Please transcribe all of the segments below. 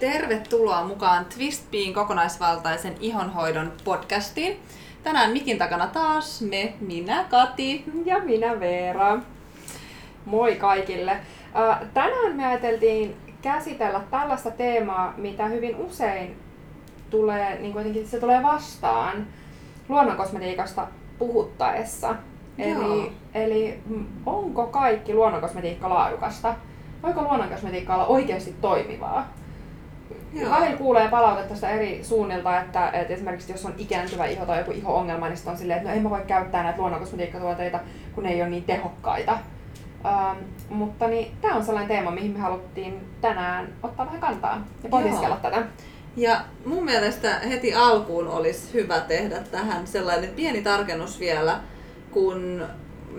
Tervetuloa mukaan Twistpiin kokonaisvaltaisen ihonhoidon podcastiin. Tänään mikin takana taas me, minä Kati ja minä Veera. Moi kaikille. Tänään me ajateltiin käsitellä tällaista teemaa, mitä hyvin usein tulee, niin kuitenkin se tulee vastaan luonnonkosmetiikasta puhuttaessa. Eli, eli onko kaikki luonnonkosmetiikka laadukasta? Voiko luonnonkosmetiikka olla oikeasti toimivaa? Joo. Välillä kuulee palautetta tästä eri suunnilta, että, että esimerkiksi jos on ikääntyvä iho tai joku iho-ongelma, niin on silleen, että no en mä voi käyttää näitä luonnonkosmetiikkatuotteita, kun ne ei ole niin tehokkaita. Ähm, mutta niin, tämä on sellainen teema, mihin me haluttiin tänään ottaa vähän kantaa ja pohdiskella tätä. Ja mun mielestä heti alkuun olisi hyvä tehdä tähän sellainen pieni tarkennus vielä, kun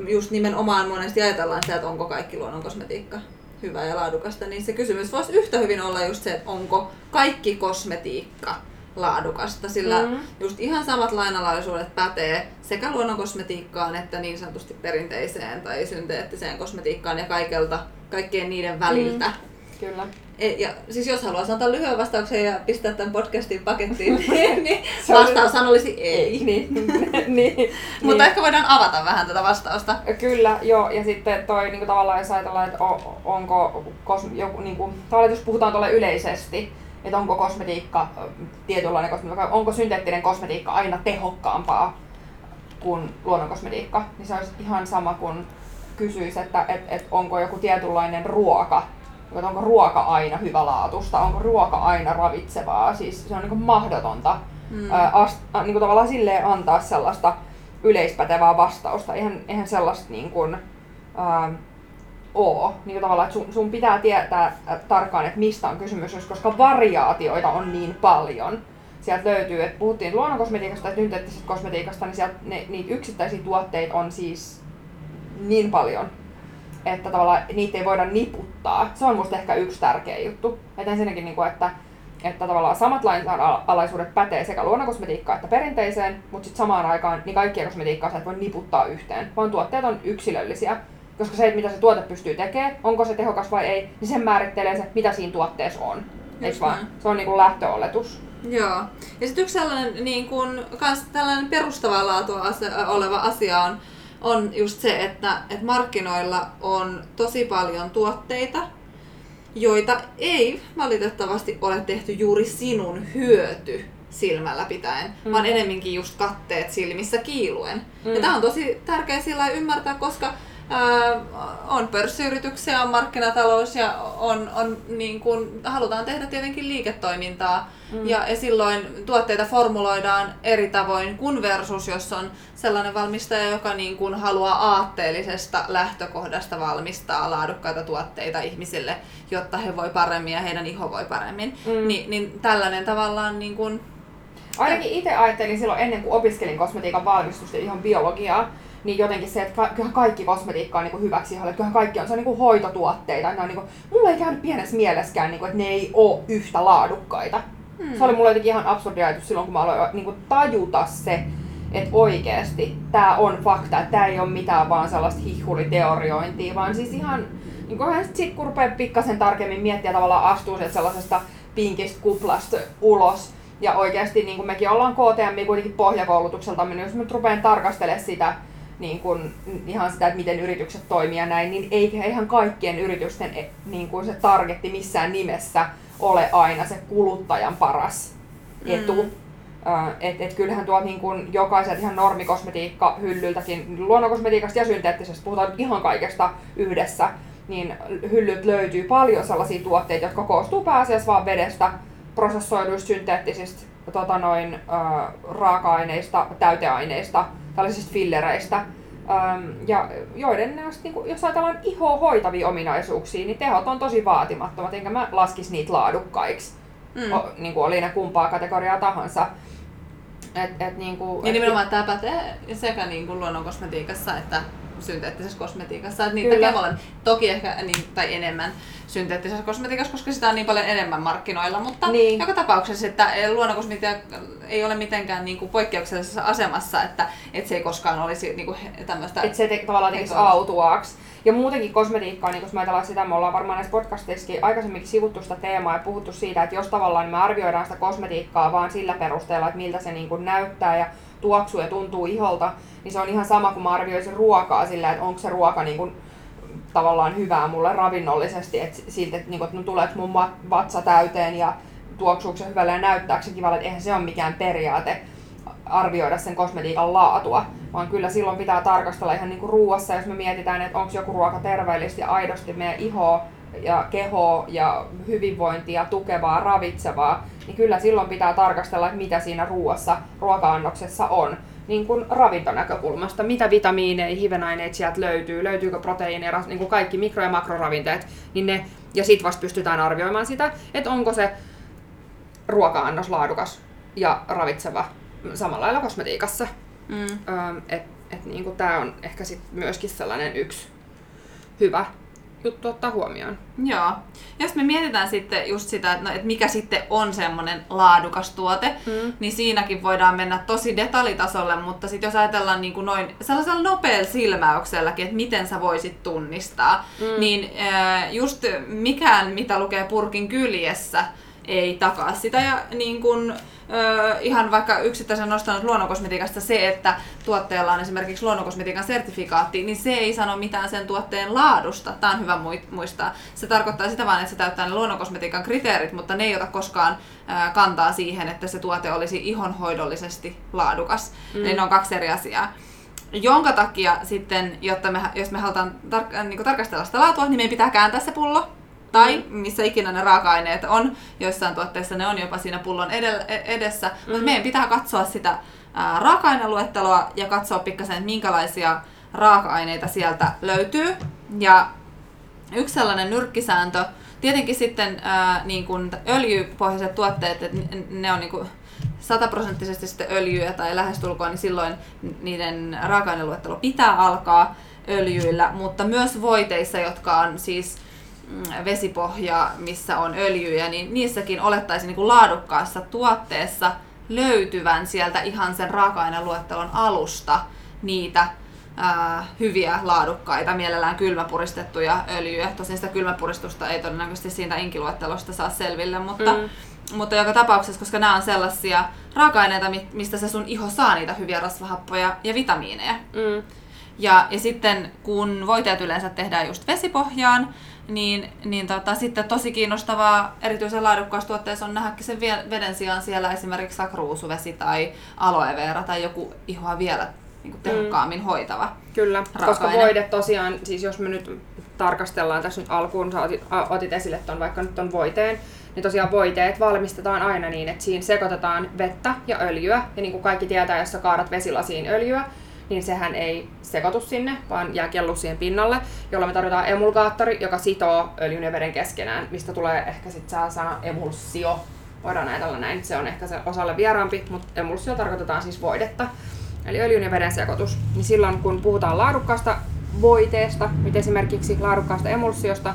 just nimenomaan monesti ajatellaan sitä, että onko kaikki luonnonkosmetiikka hyvää ja laadukasta, niin se kysymys voisi yhtä hyvin olla just se, että onko kaikki kosmetiikka laadukasta, sillä mm. just ihan samat lainalaisuudet pätee sekä luonnonkosmetiikkaan että niin sanotusti perinteiseen tai synteettiseen kosmetiikkaan ja kaikelta, kaikkien niiden väliltä. Mm. Kyllä. E, ja siis jos haluaisi antaa lyhyen vastauksen ja pistää tämän podcastin pakettiin, niin, niin vastaus olisi ei. niin, niin, Mutta niin. ehkä voidaan avata vähän tätä vastausta. Kyllä, joo. Ja sitten toi niin tavallaan, jos ajatellaan, että onko kos, joku, niin kuin, jos puhutaan tuolle yleisesti, että onko kosmetiikka, tietynlainen kosmetiikka, onko synteettinen kosmetiikka aina tehokkaampaa kuin luonnonkosmetiikka, niin se olisi ihan sama kuin kysyisi, että et, et onko joku tietynlainen ruoka että onko ruoka aina hyvälaatusta, onko ruoka aina ravitsevaa. Siis se on niin mahdotonta mm. ää, ast, ä, niin kuin tavallaan silleen antaa sellaista yleispätevää vastausta. Eihän, eihän sellaista niin kuin, ää, oo. Niin kuin tavallaan, että sun, sun pitää tietää tarkkaan, että mistä on kysymys, koska variaatioita on niin paljon. Sieltä löytyy, että puhuttiin luonnonkosmetiikasta ja synteettisestä kosmetiikasta, niin sieltä ne, niitä yksittäisiä tuotteita on siis niin paljon että tavallaan niitä ei voida niputtaa. Se on musta ehkä yksi tärkeä juttu. Että ensinnäkin, niin kuin, että, että tavallaan samat lainalaisuudet pätee sekä luonnonkosmetiikkaan että perinteiseen, mutta sitten samaan aikaan niin kaikkia kosmetiikkaa sä et voi niputtaa yhteen, vaan tuotteet on yksilöllisiä. Koska se, mitä se tuote pystyy tekemään, onko se tehokas vai ei, niin sen määrittelee se, mitä siinä tuotteessa on. Eikö vaan? Se on niin kuin lähtöoletus. Joo. Ja sitten yksi sellainen niin kuin, kans tällainen perustavaa laatua oleva asia on, on just se, että, että markkinoilla on tosi paljon tuotteita, joita ei valitettavasti ole tehty juuri sinun hyöty silmällä pitäen, mm. vaan enemminkin just katteet silmissä kiiluen. Mm. Ja tämä on tosi tärkeä sillä ymmärtää, koska on pörssiyrityksiä, on markkinatalous ja on, on niin kuin, halutaan tehdä tietenkin liiketoimintaa. Mm. Ja, ja silloin tuotteita formuloidaan eri tavoin kuin versus, jos on sellainen valmistaja, joka niin kuin haluaa aatteellisesta lähtökohdasta valmistaa laadukkaita tuotteita ihmisille, jotta he voi paremmin ja heidän iho voi paremmin. Mm. Ni, niin tällainen tavallaan niin kuin, Ainakin itse ajattelin silloin ennen kuin opiskelin kosmetiikan valmistusta ihan biologiaa, niin jotenkin se, että kyllähän kaikki kosmetiikka on niin hyväksi iholle, kyllähän kaikki on, se on niin kuin hoitotuotteita. Ne on niin kuin, mulla ei käynyt pienessä mielessäkään, niin kuin, että ne ei ole yhtä laadukkaita. Hmm. Se oli mulle jotenkin ihan absurdi ajatus silloin, kun mä aloin niin kuin tajuta se, että oikeasti tämä on fakta, että tämä ei ole mitään vaan sellaista hihuriteoriointia, vaan siis ihan, niin kuin sit kun rupeaa pikkasen tarkemmin miettiä tavallaan astuu sellaisesta pinkistä kuplasta ulos, ja oikeasti niin kuin mekin ollaan KTM kuitenkin pohjakoulutukselta, niin jos nyt rupean tarkastelemaan sitä, niin kuin, ihan sitä, että miten yritykset toimii ja näin, niin eikä ihan kaikkien yritysten e, niin kuin se targetti missään nimessä ole aina se kuluttajan paras etu. Mm. Et, et kyllähän tuo niin kuin jokaiset ihan normikosmetiikka hyllyltäkin, luonnonkosmetiikasta ja synteettisestä, puhutaan ihan kaikesta yhdessä, niin hyllyt löytyy paljon sellaisia tuotteita, jotka koostuu pääasiassa vain vedestä, prosessoiduista synteettisistä tota noin, äh, raaka-aineista, täyteaineista, tällaisista fillereistä, ja joiden näistä, niin jos ajatellaan ihoa hoitavia ominaisuuksia, niin tehot on tosi vaatimattomat, enkä mä laskisi niitä laadukkaiksi, mm. o, niin kuin oli ne kumpaa kategoriaa tahansa. Et, et, niin kuin, ja nimenomaan et, tämä pätee sekä niin kuin luonnon kosmetiikassa että synteettisessä kosmetiikassa. Että niitä Kyllä. toki ehkä niin, tai enemmän synteettisessä kosmetiikassa, koska sitä on niin paljon enemmän markkinoilla, mutta niin. joka tapauksessa, että luonnonkosmetiikka ei ole mitenkään niin kuin poikkeuksellisessa asemassa, että, että se ei koskaan olisi niin kuin tämmöistä... Että se te, tavallaan tekisi autuaaksi. Ja muutenkin kosmetiikkaa, niin kun me ajatellaan sitä, me ollaan varmaan näissä podcasteissakin aikaisemminkin sivuttu sitä teemaa ja puhuttu siitä, että jos tavallaan me arvioidaan sitä kosmetiikkaa vaan sillä perusteella, että miltä se niin kuin näyttää ja tuoksuu ja tuntuu iholta, niin se on ihan sama kuin mä arvioisin ruokaa sillä, että onko se ruoka niin kuin tavallaan hyvää mulle ravinnollisesti, että siltä, että, niin että no, tuleeko mun vatsa täyteen ja tuoksuuko se hyvälle ja näyttääkö se kivalle, että eihän se ole mikään periaate arvioida sen kosmetiikan laatua, vaan kyllä silloin pitää tarkastella ihan niin kuin ruuassa, jos me mietitään, että onko joku ruoka terveellistä ja aidosti meidän ihoa ja kehoa ja hyvinvointia tukevaa, ravitsevaa, niin kyllä silloin pitää tarkastella, että mitä siinä ruuassa, ruoka-annoksessa on niin kuin ravintonäkökulmasta, mitä vitamiineja, hivenaineita sieltä löytyy, löytyykö proteiineja, niin kuin kaikki mikro- ja makroravinteet, niin ne, ja sitten vasta pystytään arvioimaan sitä, että onko se ruoka-annos laadukas ja ravitseva samalla lailla kosmetiikassa. Mm. Öö, et, et niin tämä on ehkä sit myöskin sellainen yksi hyvä juttu ottaa huomioon. Joo. Jos me mietitään sitten just sitä, että, no, että mikä sitten on semmoinen laadukas tuote, mm. niin siinäkin voidaan mennä tosi detaljitasolle, mutta sitten jos ajatellaan niin kuin noin sellaisella nopealla silmäykselläkin, että miten sä voisit tunnistaa, mm. niin äh, just mikään, mitä lukee purkin kyljessä, ei takaa sitä. Ja niin kun, ö, ihan vaikka yksittäisen nostanut luonnonkosmetiikasta se, että tuotteella on esimerkiksi luonnonkosmetiikan sertifikaatti, niin se ei sano mitään sen tuotteen laadusta. Tämä on hyvä muistaa. Se tarkoittaa sitä vain, että se täyttää ne luonnonkosmetiikan kriteerit, mutta ne ei ota koskaan ö, kantaa siihen, että se tuote olisi ihonhoidollisesti laadukas. Mm. Eli ne on kaksi eri asiaa jonka takia sitten, jotta me, jos me halutaan tar- niin tarkastella sitä laatua, niin meidän pitää kääntää se pullo tai missä ikinä ne raaka-aineet on, joissain tuotteissa ne on jopa siinä pullon edessä, mm. mutta meidän pitää katsoa sitä ää, raaka-aineluetteloa ja katsoa pikkasen, että minkälaisia raaka-aineita sieltä löytyy. Ja yksi sellainen nyrkkisääntö, tietenkin sitten ää, niin kun öljypohjaiset tuotteet, että ne on niin kuin sataprosenttisesti sitten öljyä tai lähestulkoon, niin silloin niiden raaka-aineluettelo pitää alkaa öljyillä, mutta myös voiteissa, jotka on siis Mm, vesipohja, missä on öljyjä, niin niissäkin olettaisiin niin kuin laadukkaassa tuotteessa löytyvän sieltä ihan sen raaka-aineluettelon alusta niitä ää, hyviä, laadukkaita, mielellään kylmäpuristettuja öljyjä. Tosin sitä kylmäpuristusta ei todennäköisesti siitä inkiluettelosta saa selville, mutta, mm. mutta joka tapauksessa, koska nämä on sellaisia raaka-aineita, mistä se sun iho saa niitä hyviä rasvahappoja ja vitamiineja. Mm. Ja, ja sitten kun voiteet yleensä tehdään just vesipohjaan, niin, niin tota, sitten tosi kiinnostavaa erityisen laadukkaassa tuotteessa on nähdäkin sen veden sijaan siellä esimerkiksi sakruusuvesi tai aloe vera tai joku ihoa vielä niin kuin tehokkaammin mm. hoitava. Kyllä, koska voide tosiaan, siis jos me nyt tarkastellaan tässä nyt alkuun, sä otit, otit esille ton, vaikka nyt on voiteen, niin tosiaan voiteet valmistetaan aina niin, että siinä sekoitetaan vettä ja öljyä. Ja niin kuin kaikki tietää, jos sä kaadat vesilasiin öljyä, niin sehän ei sekoitu sinne, vaan jää kellu siihen pinnalle, jolla me tarvitaan emulgaattori, joka sitoo öljyn ja veden keskenään, mistä tulee ehkä sitten saa sana emulsio. Voidaan ajatella näin, se on ehkä se osalle vieraampi, mutta emulsio tarkoitetaan siis voidetta. Eli öljyn ja veden sekoitus. Niin silloin kun puhutaan laadukkaasta voiteesta, nyt esimerkiksi laadukkaasta emulsiosta,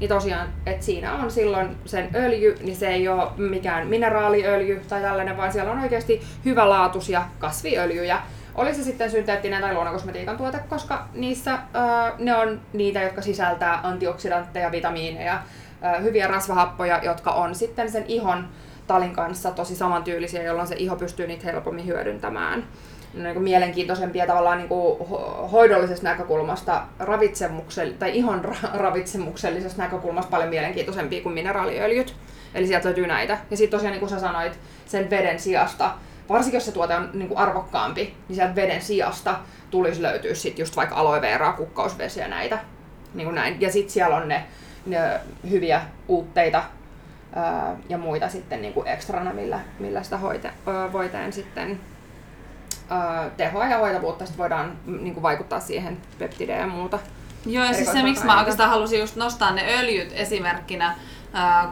niin tosiaan, että siinä on silloin sen öljy, niin se ei ole mikään mineraaliöljy tai tällainen, vaan siellä on oikeasti hyvälaatuisia kasviöljyjä, oli se sitten synteettinen tai luonnonkosmetiikan tuote, koska niissä äh, ne on niitä, jotka sisältää antioksidantteja, vitamiineja, äh, hyviä rasvahappoja, jotka on sitten sen ihon talin kanssa tosi samantyylisiä, jolloin se iho pystyy niitä helpommin hyödyntämään. Niin kuin mielenkiintoisempia tavallaan niin kuin hoidollisesta näkökulmasta ravitsemuksell- tai ihon ra- ravitsemuksellisesta näkökulmasta paljon mielenkiintoisempia kuin mineraaliöljyt. Eli sieltä löytyy näitä. Ja sitten tosiaan niin kuin sä sanoit, sen veden sijasta varsinkin jos se tuote on niin kuin arvokkaampi, niin sieltä veden sijasta tulisi löytyä sit just vaikka aloe veraa, kukkausvesiä näitä. Niin kuin näin. Ja sitten siellä on ne, ne hyviä uutteita ää, ja muita sitten niin kuin ekstrana, millä, millä sitä hoite, ää, voiteen sitten ää, tehoa ja hoitavuutta sit voidaan niin kuin vaikuttaa siihen peptideen ja muuta. Joo, ja siis se, miksi mä oikeastaan halusin just nostaa ne öljyt esimerkkinä,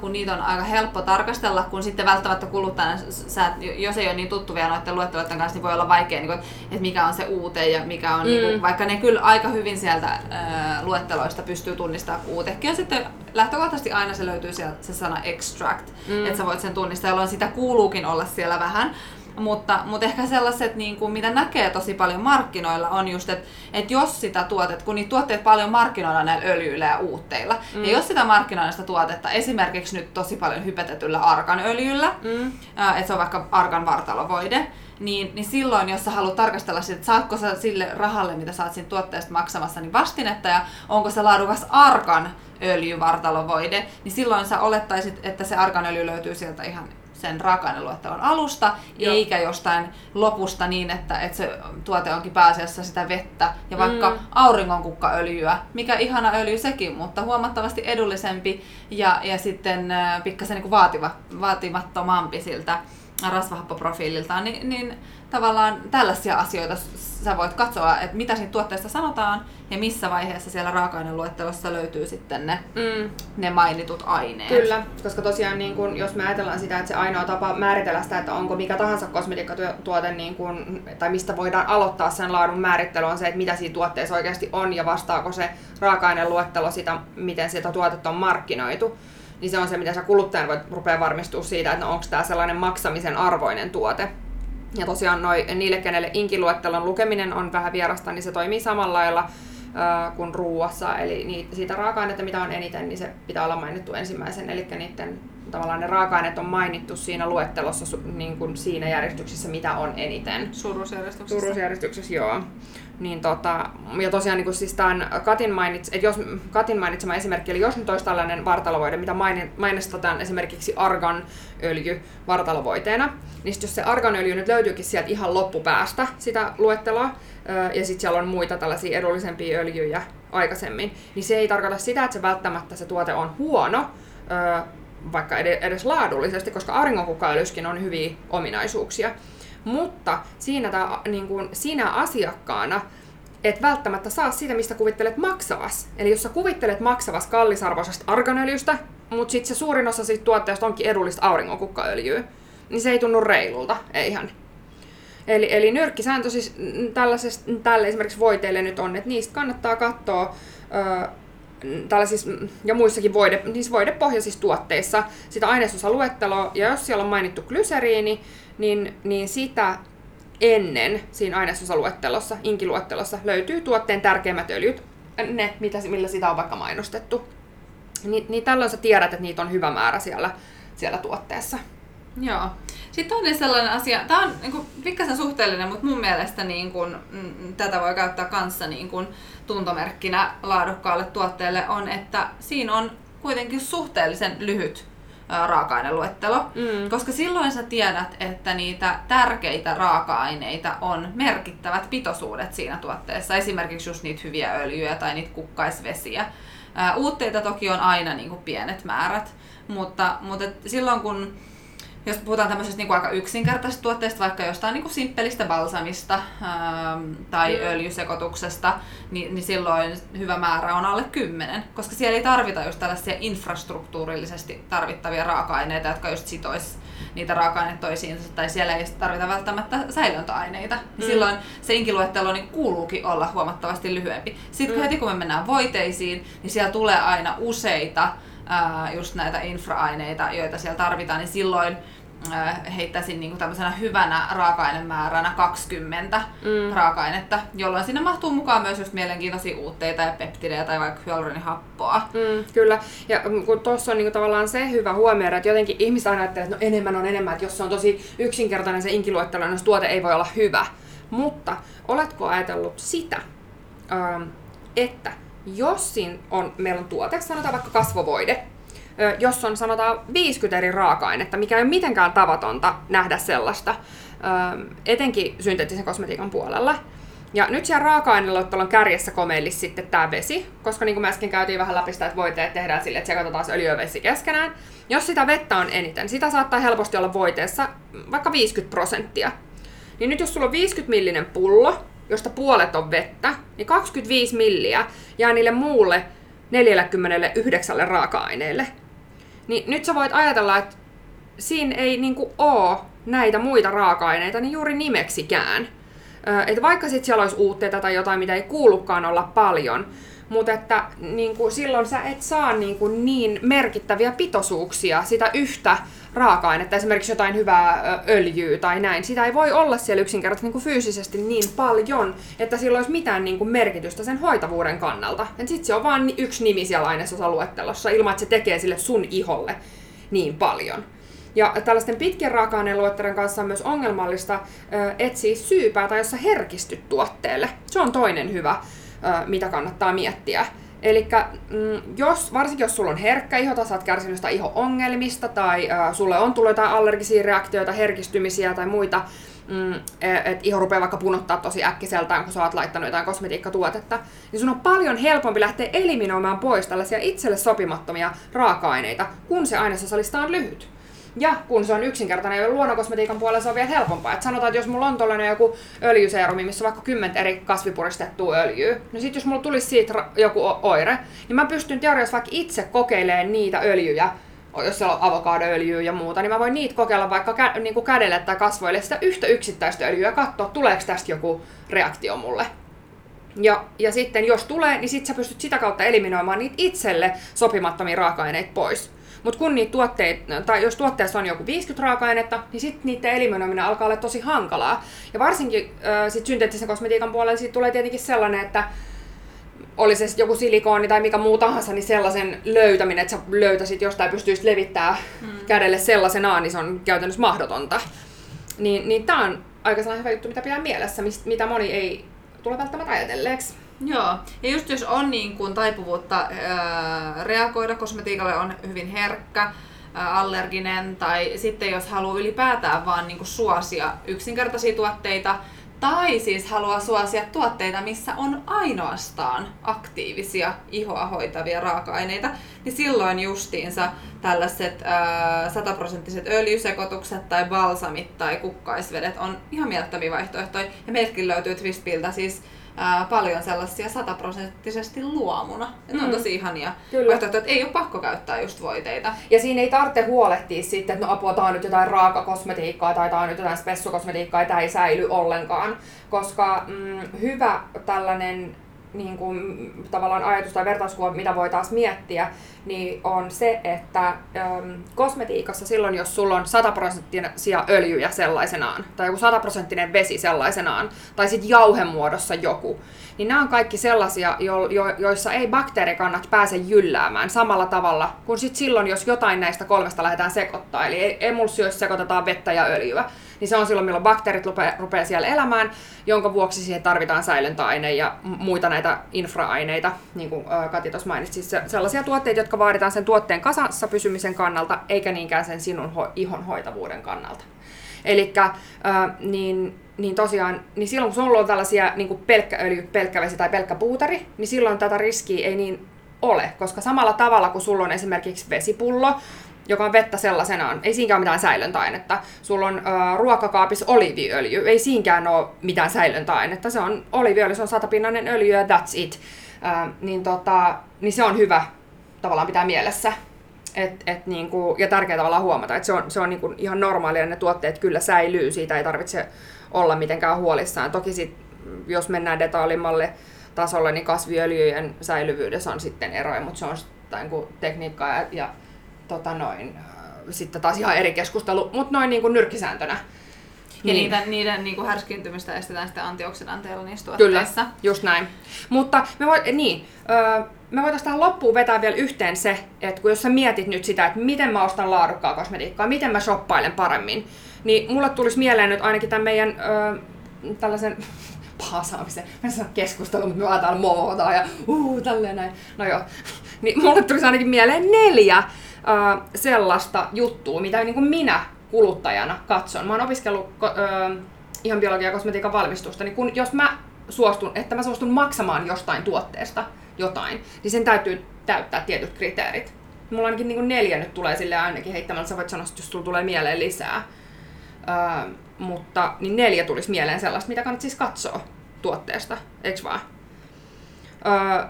kun niitä on aika helppo tarkastella, kun sitten välttämättä kuluttajana, sä, jos ei ole niin tuttu vielä noiden luetteloiden kanssa, niin voi olla vaikea, niin kuin, että mikä on se uute ja mikä on, mm. niin kuin, vaikka ne kyllä aika hyvin sieltä ää, luetteloista pystyy tunnistamaan uutekin. Ja sitten lähtökohtaisesti aina se löytyy sieltä se sana extract, mm. että sä voit sen tunnistaa, jolloin sitä kuuluukin olla siellä vähän. Mutta, mutta ehkä sellaiset, niin kuin, mitä näkee tosi paljon markkinoilla, on just, että, että jos sitä tuotet, kun niitä tuotteet paljon markkinoilla näillä öljyillä ja uutteilla, mm. ja jos sitä markkinoilla sitä tuotetta, esimerkiksi nyt tosi paljon hypetetyllä arganöljyllä, mm. että se on vaikka argan vartalovoide, niin, niin silloin, jos sä haluat tarkastella sitä, että saatko sä sille rahalle, mitä sä oot siinä tuotteesta maksamassa, niin vastinetta ja onko se laadukas arkan öljyvartalovoide, niin silloin sä olettaisit, että se arkanöljy löytyy sieltä ihan sen raaka-aineluettelon alusta, Joo. eikä jostain lopusta niin, että, että se tuote onkin pääasiassa sitä vettä ja vaikka mm. auringonkukkaöljyä, mikä ihana öljy sekin, mutta huomattavasti edullisempi ja, ja sitten äh, pikkasen niin vaativa, vaatimattomampi siltä rasvahappoprofiililtaan, niin, niin tavallaan tällaisia asioita sä voit katsoa, että mitä siitä tuotteesta sanotaan ja missä vaiheessa siellä raaka-aineluettelossa löytyy sitten ne, mm. ne mainitut aineet. Kyllä, koska tosiaan niin kun, jos me ajatellaan sitä, että se ainoa tapa määritellä sitä, että onko mikä tahansa kosmetiikkatuote, niin kun, tai mistä voidaan aloittaa sen laadun määrittely, on se, että mitä siinä tuotteessa oikeasti on ja vastaako se raaka-aineluettelo sitä, miten sitä tuotetta on markkinoitu niin se on se, mitä sä kuluttajan voit rupea varmistua siitä, että no, onko tämä sellainen maksamisen arvoinen tuote. Ja tosiaan noi, niille, kenelle inkiluettelon lukeminen on vähän vierasta, niin se toimii samalla lailla äh, kuin ruuassa. Eli ni, siitä raaka-ainetta, mitä on eniten, niin se pitää olla mainittu ensimmäisen. Eli niiden tavallaan ne raaka-aineet on mainittu siinä luettelossa niin kuin siinä järjestyksessä, mitä on eniten. Suuruusjärjestyksessä. Suuruusjärjestyksessä, joo. Niin tota, ja tosiaan niin kuin siis tämän Katin, mainits, että jos, Katin mainitsema esimerkki, eli jos nyt olisi tällainen vartalovoide, mitä mainostetaan esimerkiksi argan öljy vartalovoiteena, niin jos se arganöljy nyt löytyykin sieltä ihan loppupäästä sitä luetteloa, ja sitten siellä on muita tällaisia edullisempia öljyjä aikaisemmin, niin se ei tarkoita sitä, että se välttämättä se tuote on huono, vaikka edes laadullisesti, koska auringonkukkaöljyskin on hyviä ominaisuuksia. Mutta siinä, tää, niin kun, sinä asiakkaana et välttämättä saa sitä, mistä kuvittelet maksavas. Eli jos sä kuvittelet maksavas kallisarvoisesta arganöljystä, mutta sitten se suurin osa siitä tuotteesta onkin edullista auringonkukkaöljyä, niin se ei tunnu reilulta, eihän. Eli, eli nyrkkisääntö siis tälle esimerkiksi voiteille nyt on, että niistä kannattaa katsoa ö, tällaisissa ja muissakin voide, niissä voidepohjaisissa tuotteissa sitä ainesosaluetteloa, ja jos siellä on mainittu glyseriini, niin, niin sitä ennen siinä ainesosaluettelossa, inkiluettelossa, löytyy tuotteen tärkeimmät öljyt, ne, mitä, millä sitä on vaikka mainostettu. Ni, niin tällöin sä tiedät, että niitä on hyvä määrä siellä, siellä tuotteessa. Joo. Sitten on sellainen asia, tämä on niin kuin, pikkasen suhteellinen, mutta mun mielestä niin kuin, mm, tätä voi käyttää kanssa niin kuin, tuntomerkkinä laadukkaalle tuotteelle, on, että siinä on kuitenkin suhteellisen lyhyt raaka-aineluettelo, mm. koska silloin sä tiedät, että niitä tärkeitä raaka-aineita on merkittävät pitoisuudet siinä tuotteessa, esimerkiksi just niitä hyviä öljyjä tai niitä kukkaisvesiä. Uutteita toki on aina niin kuin pienet määrät, mutta, mutta silloin kun jos puhutaan tämmöisestä niin kuin aika yksinkertaisesta tuotteesta, vaikka jostain niin kuin simppelistä balsamista ähm, tai mm. öljysekoituksesta, niin, niin silloin hyvä määrä on alle 10, koska siellä ei tarvita just tällaisia infrastruktuurillisesti tarvittavia raaka-aineita, jotka just sitois niitä raaka-aineita toisiinsa, tai siellä ei tarvita välttämättä säilöntäaineita. Mm. Silloin se inkiluettelo niin kuuluukin olla huomattavasti lyhyempi. Sitten mm. heti kun me mennään voiteisiin, niin siellä tulee aina useita ää, just näitä infra-aineita, joita siellä tarvitaan, niin silloin heittäisin niin kuin tämmöisenä hyvänä raaka-ainemääränä 20 mm. raaka-ainetta, jolloin sinne mahtuu mukaan myös just mielenkiintoisia uutteita ja peptidejä tai vaikka hyaluronihappoa. Mm, kyllä, ja kun tuossa on niin kuin tavallaan se hyvä huomioida, että jotenkin ihmiset aina ajattelee, että no enemmän on enemmän, että jos se on tosi yksinkertainen se inkiluettelo, niin se tuote ei voi olla hyvä. Mutta oletko ajatellut sitä, että jos siinä on, meillä on tuote, sanotaan vaikka kasvovoide, jos on sanotaan 50 eri raaka-ainetta, mikä ei ole mitenkään tavatonta nähdä sellaista, etenkin synteettisen kosmetiikan puolella. Ja nyt siellä raaka-aineluettelon kärjessä komeillisi sitten tämä vesi, koska niin kuin me äsken käytiin vähän läpi sitä, että voiteet tehdään sille, että sekoitetaan taas öljy ja vesi keskenään. Jos sitä vettä on eniten, sitä saattaa helposti olla voiteessa vaikka 50 prosenttia. Niin nyt jos sulla on 50 millinen pullo, josta puolet on vettä, niin 25 milliä jää niille muulle 49 raaka-aineelle. Niin nyt sä voit ajatella, että siinä ei niinku oo näitä muita raaka-aineita niin juuri nimeksikään. Että vaikka sitten siellä olisi uutteita tai jotain, mitä ei kuulukaan olla paljon, mutta että niin kuin, silloin sä et saa niin, kuin, niin merkittäviä pitoisuuksia sitä yhtä raaka-ainetta, esimerkiksi jotain hyvää öljyä tai näin. Sitä ei voi olla siellä yksinkertaisesti niin kuin fyysisesti niin paljon, että sillä olisi mitään niin kuin merkitystä sen hoitavuuden kannalta. Sitten se on vain yksi nimi siellä ainesosaluettelossa, ilman että se tekee sille sun iholle niin paljon. Ja tällaisten pitkien raaka luettelon kanssa on myös ongelmallista etsiä syypää tai jossa herkistyt tuotteelle. Se on toinen hyvä, mitä kannattaa miettiä. Eli mm, jos, varsinkin jos sulla on herkkä iho tai sä oot kärsinyt iho-ongelmista tai äh, sulle on tullut jotain allergisia reaktioita, herkistymisiä tai muita, mm, e, että iho rupeaa vaikka punottaa tosi äkkiseltään, kun sä oot laittanut jotain kosmetiikkatuotetta, niin sun on paljon helpompi lähteä eliminoimaan pois tällaisia itselle sopimattomia raaka-aineita, kun se ainesosalista on lyhyt. Ja kun se on yksinkertainen ja luonnonkosmetiikan puolella se on vielä helpompaa. Et sanotaan, että jos mulla on tollainen joku öljyseerumi, missä on vaikka 10 eri kasvipuristettua öljyä, niin sitten jos mulla tulisi siitä joku oire, niin mä pystyn teoriassa vaikka itse kokeilemaan niitä öljyjä, jos siellä on avokadoöljyä ja muuta, niin mä voin niitä kokeilla vaikka kä- niin kuin kädelle tai kasvoille sitä yhtä yksittäistä öljyä ja katsoa, tuleeko tästä joku reaktio mulle. Ja, ja sitten jos tulee, niin sit sä pystyt sitä kautta eliminoimaan niitä itselle sopimattomia raaka-aineita pois. Mutta kun niitä tuotteita, tai jos tuotteessa on joku 50 raaka-ainetta, niin sitten niiden eliminoiminen alkaa olla tosi hankalaa. Ja varsinkin äh, sit synteettisen kosmetiikan puolella siitä tulee tietenkin sellainen, että oli se joku silikooni tai mikä muu tahansa, niin sellaisen löytäminen, että sä löytäisit jostain pystyisit levittää hmm. kädelle sellaisenaan, niin se on käytännössä mahdotonta. Niin, niin tämä on aika sellainen hyvä juttu, mitä pitää mielessä, mitä moni ei tule välttämättä ajatelleeksi. Joo, ja just jos on niin kuin taipuvuutta ää, reagoida, kosmetiikalle on hyvin herkkä, ää, allerginen, tai sitten jos haluaa ylipäätään vaan niin kuin suosia yksinkertaisia tuotteita, tai siis haluaa suosia tuotteita, missä on ainoastaan aktiivisia ihoa hoitavia raaka-aineita, niin silloin justiinsa tällaiset sataprosenttiset öljysekoitukset tai balsamit tai kukkaisvedet on ihan mielettömiä vaihtoehtoja. Ja meiltäkin löytyy Twistpiltä siis ää, paljon sellaisia sataprosenttisesti luomuna. Mm. on tosi ihania Kyllä. vaihtoehtoja, että ei ole pakko käyttää just voiteita. Ja siinä ei tarvitse huolehtia sitten, että no apua, tämä on nyt jotain raakakosmetiikkaa tai tämä on nyt jotain spessukosmetiikkaa ja tämä ei säily ollenkaan. Koska mm, hyvä tällainen niin kuin, tavallaan ajatus tai vertauskuva, mitä voi taas miettiä, niin on se, että äm, kosmetiikassa silloin, jos sulla on 100 prosenttisia öljyjä sellaisenaan, tai joku 100 prosenttinen vesi sellaisenaan, tai sitten jauhemuodossa joku, niin nämä on kaikki sellaisia, jo, jo, joissa ei bakteerikannat pääse jylläämään samalla tavalla kuin sit silloin, jos jotain näistä kolmesta lähdetään sekoittaa. Eli emulsioissa sekoitetaan vettä ja öljyä niin se on silloin, milloin bakteerit rupeaa, rupeaa siellä elämään, jonka vuoksi siihen tarvitaan säilöntäaine ja muita näitä infraaineita, niin kuin Kati tuossa mainitsi. Siis sellaisia tuotteita, jotka vaaditaan sen tuotteen kasassa pysymisen kannalta, eikä niinkään sen sinun ho- ihon hoitavuuden kannalta. Eli niin, niin tosiaan, niin silloin kun sulla on tällaisia niin pelkkä öljy, pelkkä vesi tai pelkkä puuteri, niin silloin tätä riskiä ei niin ole, koska samalla tavalla kuin sulla on esimerkiksi vesipullo, joka on vettä sellaisenaan. Ei siinäkään ole mitään säilöntäainetta. Sulla on äh, ruokakaapissa oliiviöljy. Ei siinäkään ole mitään säilöntäainetta. Se on oliiviöljy, se on satapinnainen öljy ja that's it. Äh, niin, tota, niin se on hyvä tavallaan pitää mielessä. Et, et niinku, ja tärkeää tavallaan huomata, että se on, se on niinku ihan normaalia, ne tuotteet kyllä säilyy, siitä ei tarvitse olla mitenkään huolissaan. Toki sit, jos mennään detailimmalle tasolle, niin kasviöljyjen säilyvyydessä on sitten eroja, mutta se on sitten niinku tekniikkaa ja, ja tota noin, sitten taas ihan eri keskustelu, mutta noin niin kuin nyrkkisääntönä. Ja niin. niitä, niiden niin kuin härskintymistä estetään sitten antioksidanteilla niissä tuotteissa. Kyllä, just näin. Mutta me, voi, niin, öö, me voitaisiin tähän loppuun vetää vielä yhteen se, että kun jos sä mietit nyt sitä, että miten mä ostan laadukkaa kosmetiikkaa, miten mä shoppailen paremmin, niin mulle tulisi mieleen nyt ainakin tämän meidän öö, tällaisen paasaamisen, mä sanon keskustelu, mutta me täällä mootaa ja uh, tälleen näin. No joo, niin mulle tulisi ainakin mieleen neljä äh, sellaista juttua, mitä niin kuin minä kuluttajana katson. Mä oon opiskellut äh, ihan biologia- ja kosmetiikan valmistusta, niin kun, jos mä suostun, että mä suostun maksamaan jostain tuotteesta jotain, niin sen täytyy täyttää tietyt kriteerit. Mulla ainakin niin kuin neljä nyt tulee sille ainakin heittämällä, sä voit sanoa, jos sulla tulee mieleen lisää. Öö, mutta niin neljä tulisi mieleen sellaista, mitä kannattaa siis katsoa tuotteesta, eikö vaan? Öö,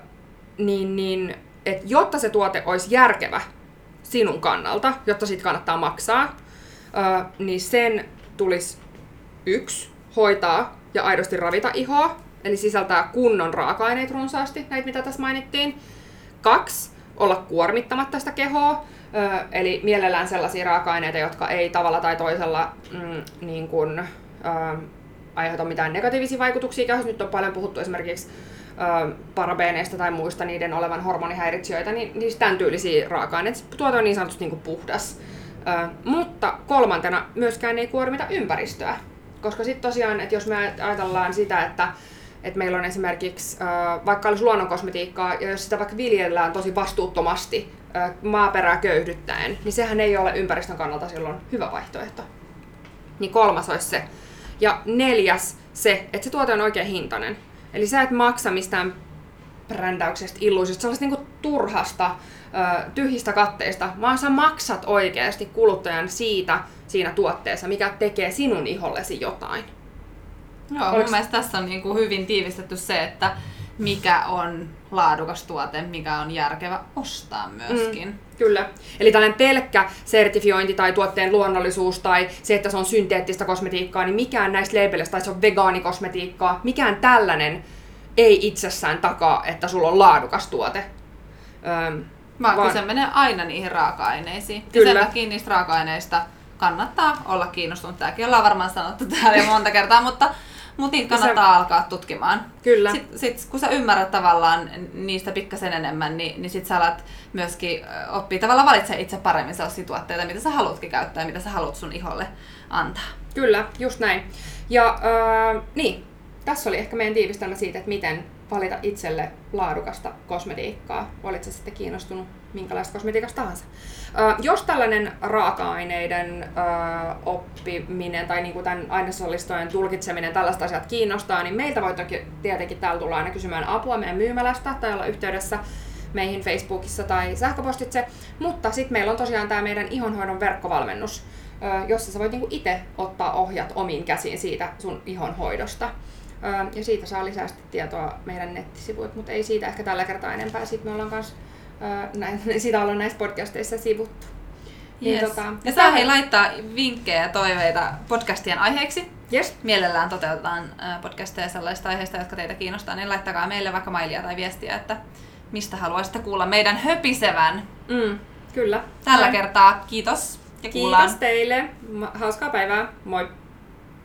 niin, niin että jotta se tuote olisi järkevä sinun kannalta, jotta siitä kannattaa maksaa, niin sen tulisi yksi hoitaa ja aidosti ravita ihoa, eli sisältää kunnon raaka-aineet runsaasti, näitä mitä tässä mainittiin. Kaksi, olla kuormittamatta sitä kehoa, eli mielellään sellaisia raaka-aineita, jotka ei tavalla tai toisella mm, niin kuin, ö, aiheuta mitään negatiivisia vaikutuksia. Nyt on paljon puhuttu esimerkiksi parabeeneista tai muista niiden olevan hormonihäiritsijöitä, niin niistä tämän tyylisiä raaka-aineita. Tuote on niin sanotusti niin puhdas. Ö, mutta kolmantena myöskään ei kuormita ympäristöä. Koska sitten tosiaan, että jos me ajatellaan sitä, että että meillä on esimerkiksi, vaikka olisi luonnonkosmetiikkaa, ja jos sitä vaikka viljellään tosi vastuuttomasti maaperää köyhdyttäen, niin sehän ei ole ympäristön kannalta silloin hyvä vaihtoehto. Niin kolmas olisi se. Ja neljäs se, että se tuote on oikein hintainen. Eli sä et maksa mistään brändäyksestä, illuisista, sellaista niinku turhasta, tyhjistä katteista, vaan sä maksat oikeasti kuluttajan siitä siinä tuotteessa, mikä tekee sinun ihollesi jotain. Joo, Oliko... mun mielestä tässä on niin kuin hyvin tiivistetty se, että mikä on laadukas tuote, mikä on järkevä ostaa myöskin. Mm, kyllä. Eli tällainen pelkkä sertifiointi tai tuotteen luonnollisuus tai se, että se on synteettistä kosmetiikkaa, niin mikään näistä labeleista tai se on vegaanikosmetiikkaa, mikään tällainen ei itsessään takaa, että sulla on laadukas tuote. Öm, vaan, vaan se menee aina niihin raaka-aineisiin. Kyllä. Ja sen takia niistä raaka-aineista kannattaa olla kiinnostunut. Tämäkin ollaan varmaan sanottu täällä jo monta kertaa, mutta mutta niitä kannattaa sä... alkaa tutkimaan. Kyllä. Sitten sit, kun sä ymmärrät tavallaan niistä pikkasen enemmän, niin, niin sit sä alat myöskin oppia tavallaan valitsemaan itse paremmin sellaisia tuotteita, mitä sä haluatkin käyttää ja mitä sä haluat sun iholle antaa. Kyllä, just näin. Ja äh, niin, tässä oli ehkä meidän tiivistelmä siitä, että miten valita itselle laadukasta kosmetiikkaa. Olit sä sitten kiinnostunut minkälaista kosmetiikasta tahansa. Jos tällainen raaka-aineiden oppiminen tai niinku tämän ainesolistojen tulkitseminen, tällaista asiat kiinnostaa, niin meiltä voi toki tietenkin täällä tulla aina kysymään apua meidän myymälästä tai olla yhteydessä meihin Facebookissa tai sähköpostitse. Mutta sitten meillä on tosiaan tämä meidän ihonhoidon verkkovalmennus, jossa sä voit niinku itse ottaa ohjat omiin käsiin siitä sun ihonhoidosta. Ja siitä saa lisää tietoa meidän nettisivuilta, mutta ei siitä ehkä tällä kertaa enempää. Sitten me ollaan kanssa näin, sitä ollaan näissä podcasteissa sivuttu. Niin yes. Niin, tota, ja saa hei laittaa vinkkejä ja toiveita podcastien aiheeksi. Yes. Mielellään toteutetaan podcasteja sellaista aiheista, jotka teitä kiinnostaa, niin laittakaa meille vaikka mailia tai viestiä, että mistä haluaisitte kuulla meidän höpisevän. Mm, kyllä. Tällä kertaa kiitos ja kuullaan. Kiitos teille. Hauskaa päivää. Moi.